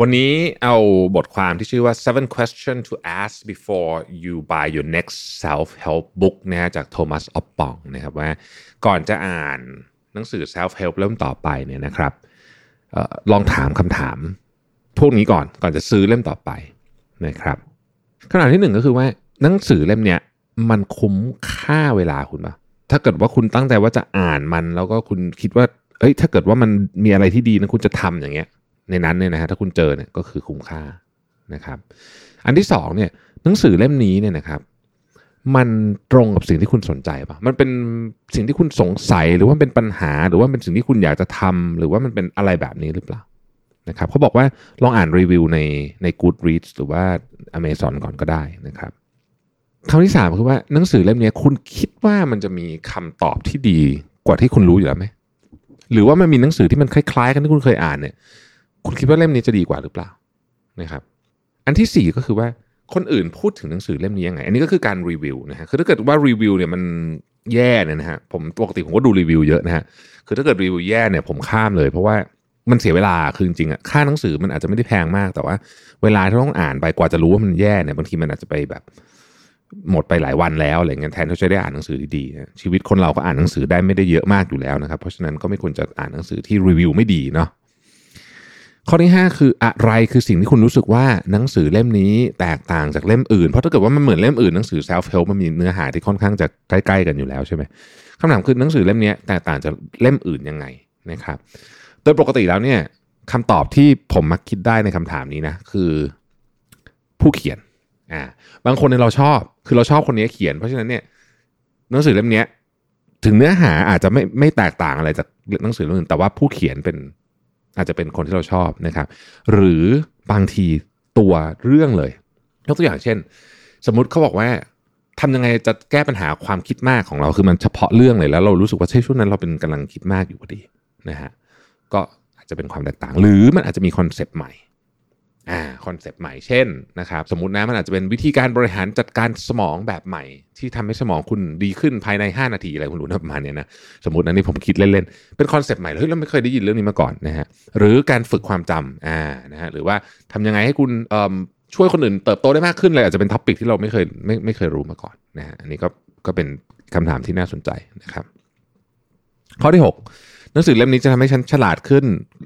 วันนี้เอาบทความที่ชื่อว่า seven question to ask before you buy your next self help book นะฮะจากโทมัสออปปองนะครับว่าก่อนจะอ่านหนังสือ self help เล่มต่อไปเนี่ยนะครับออลองถามคำถาม พวกนี้ก่อนก่อนจะซื้อเล่มต่อไปนะครับคำถามที่หนึ่งก็คือว่าหนังสือเล่มเนี้ยมันคุ้มค่าเวลาคุณปะถ้าเกิดว่าคุณตั้งใจว่าจะอ่านมัน แล้วก็คุณคิดว่า เอ้ย ถ้าเกิดว่ามันมีอะไรที่ดีนะคุณจะทำอย่างเงี้ย ในนั้นเนี่ยนะฮะถ้าคุณเจอเนี่ยก็คือคุ้มค่านะครับ อันที่สองเนี่ยหนังสือเล่มนี้เนี่ยนะครับ มันตรงกับสิ่งที่คุณสนใจปะมันเป็นสิ่งที่คุณสงสัยหรือว่าเป็นปัญหา หรือว่าเป็นสิ่งที่คุณอยากจะทำหรือว่ามันเป็นอะไรแบบนี้หรือเปล่านะครับเขาบอกว่าลองอ่านรีวิวในใน Goodreads หรือว่า Amazon ก่อนก็ได้นะครับคำที่สามคือว่าหนังสือเล่มนี้คุณคิดว่ามันจะมีคำตอบที่ดีกว่าที่คุณรู้อยู่แล้วไหมหรือว่ามันมีหนังสือที่มันคล้ายๆ กันที่คุณเคยอ่านเนี่ย คุณคิดว่าเล่มนี้จะดีกว่าหรือเปล่านะครับ อันที่สี่ก็คือว่าคนอื่นพูดถึงหนังสือเล่มนี้ยังไง อันนี้ก็คือการรีวิวนะฮะคือถ้าเกิดว่ารีวิวเนี่ยมันแย่เนี่ยนะฮะผมปกติผมก็ดูรีวิวเยอะนะฮะคือถ้าเกิดรีวิวแย่เนี่ยผมข้ามเลย เพราะว่ามันเสียเวลาคือจริงๆอะค่าหนังสือมันอาจจะไม่ได้แพงมากแต่ว่า เวลาที่ต้องอ่านไปกว่าจะรู้ว่ามันแย่เนี่ยบางทีมันอาจจะไปแบบ หมดไปหลายวันแล้วอะไรเงี้ยแทนที่จะได้อ่านหนังสือดีๆนะชีวิตคนเราก็อ่านหนังสือได้ไม่ได้เยอะมากอยู่แล้วนะครับเพราะฉะนั้นก็ไม่ควรจะอ่านหนังสือที่รีวิวไม่ดีเนาะ ข้อที่ 5 คืออะไรคือสิ่งที่คุณรู้สึกว่าหนังสือเล่มนี้แตกต่างจากเล่มอื่น เพราะถ้าเกิดว่ามันเหมือนเล่มอื่นหนังสือ self help มันมีเนื้อหาที่ค่อนข้างจะใกล้ๆกันอยู่แล้วใช่ไหมคำถามคือหนังสือเล่มนี้แตกต่างจากเล่มอื่นยังไงนะครับ โดยปกติแล้วเนี่ยคำตอบที่ผมมักคิดได้ในคำถามนี้นะคือผู้เขียนอ่าบางคนเนี่ยเราชอบคือเราชอบคนนี้เขียน เพราะฉะนั้นเนี่ยหนังสือเล่มนี้ถึงเนื้อหาอาจจะไม่ไม่แตกต่างอะไรจากหนังสือเล่มอื่นแต่ว่าผู้เขียนเป็น อาจจะเป็นคนที่เราชอบนะครับ หรือบางทีตัวเรื่องเลยยกตัวอย่างเช่น สมมุติเขาบอกว่าทำยังไงจะแก้ปัญหาความคิดมากของเราคือมันเฉพาะเรื่องเลยแล้วเรารู้สึกว่าช่วงนั้นเราเป็นกำลังคิดมากอยู่พอดีนะฮะก็อาจจะเป็นความแตกต่าง หรือมันอาจจะมีคอนเซปต์ใหม่ อ่าคอนเซปต์ใหม่เช่นนะครับสมมตินะมันอาจจะเป็นวิธีการบริหารจัดการสมองแบบใหม่ ที่ทำให้สมองคุณดีขึ้นภายใน 5 นาทีอะไรคุณรู้นะประมาณเนี้ยนะสมมตินะนี่ผมคิดเล่นๆเป็นคอนเซปต์ใหม่เฮ้ยเราไม่เคยได้ยินเรื่องนี้มาก่อนนะฮะหรือการฝึกความจำอ่านะฮะหรือว่าทำยังไงให้คุณเอ่อช่วยคนอื่นเติบโตได้มากขึ้นเลยอาจจะเป็น topic ที่เราไม่เคยไม่ไม่เคยรู้มาก่อนนะฮะอันนี้ก็ก็เป็นคำถามที่น่าสนใจนะครับ ข้อที่ 6 หนังสือเล่มนี้จะทำให้ฉันฉลาดขึ้น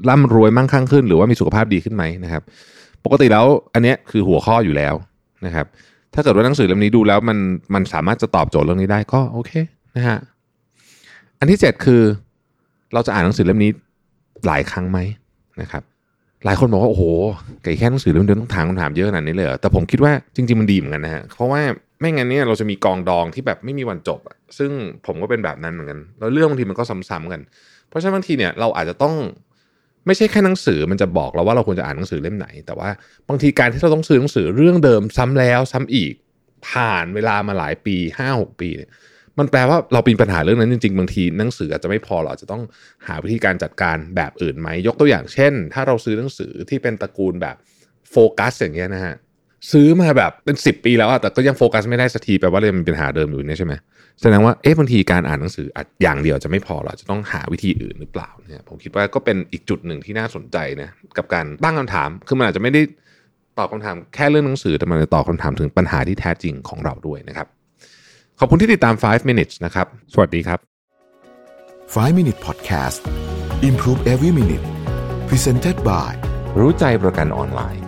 ร่ำรวยมั่งคั่งขึ้น หรือว่ามีสุขภาพดีขึ้นไหมนะครับ ปกติแล้วอันเนี้ยคือหัวข้ออยู่แล้วนะครับ ถ้าเกิดว่าหนังสือเล่มนี้ดูแล้วมันมันสามารถจะตอบโจทย์เรื่องนี้ได้ก็โอเคนะฮะอันที่ 7 คือ เราจะอ่านหนังสือเล่มนี้หลายครั้งไหมนะครับ หลายคนบอกว่าโอ้โหไก่แค่หนังสือเล่มเดียวต้องถามคำถามเยอะขนาดนี้เลยแต่ผมคิดว่าจริง ๆ มันดีเหมือนกันนะฮะเพราะว่าไม่งั้นเนี่ยเราจะมีกองดองที่แบบไม่มีวันจบซึ่งผมก็เป็นแบบนั้นเหมือนกันแล้วเรื่องบางทีมันก็ซ้ำๆกัน เพราะฉะนั้นบางทีเนี่ยเราอาจจะต้อง ไม่ใช่แค่หนังสือมันจะบอกเราว่าเราควรจะอ่านหนังสือเล่มไหน แต่ว่าบางทีการที่เราต้องซื้อหนังสือเรื่องเดิมซ้ำแล้วซ้ำอีก ผ่านเวลามาหลายปีห้าหกปีเนี่ยมันแปลว่าเรามีปัญหาเรื่องนั้นจริงๆ บางทีหนังสืออาจจะไม่พอเราอาจจะต้องหาวิธีการจัดการแบบอื่นไหมยกตัวอย่างเช่น ถ้าเราซื้อหนังสือที่เป็นตระกูลแบบโฟกัสอย่างเงี้ยนะฮะ ซื้อมาแบบเป็น 10 ปีแล้วอะแต่ก็ยังโฟกัสไม่ได้สักทีแปลว่าเรายังมีปัญหาเดิมอยู่เนี่ยใช่ไหมแสดงว่าเอ๊ะบางทีการอ่านหนังสืออาจอย่างเดียวจะไม่พอเราจะต้องหาวิธีอื่นหรือเปล่าเนี่ยผมคิดว่าก็เป็นอีกจุดหนึ่งที่น่าสนใจนะกับการตั้งคำถามคือมันอาจจะไม่ได้ตอบคำถามแค่เรื่องหนังสือแต่มันจะตอบคำถามถึงปัญหาที่แท้จริงของเราด้วยนะครับ ขอบคุณที่ติดตาม 5 minutes นะครับ สวัสดีครับ 5 Minute Podcast Improve Every Minute Presented by รู้ใจประกันออนไลน์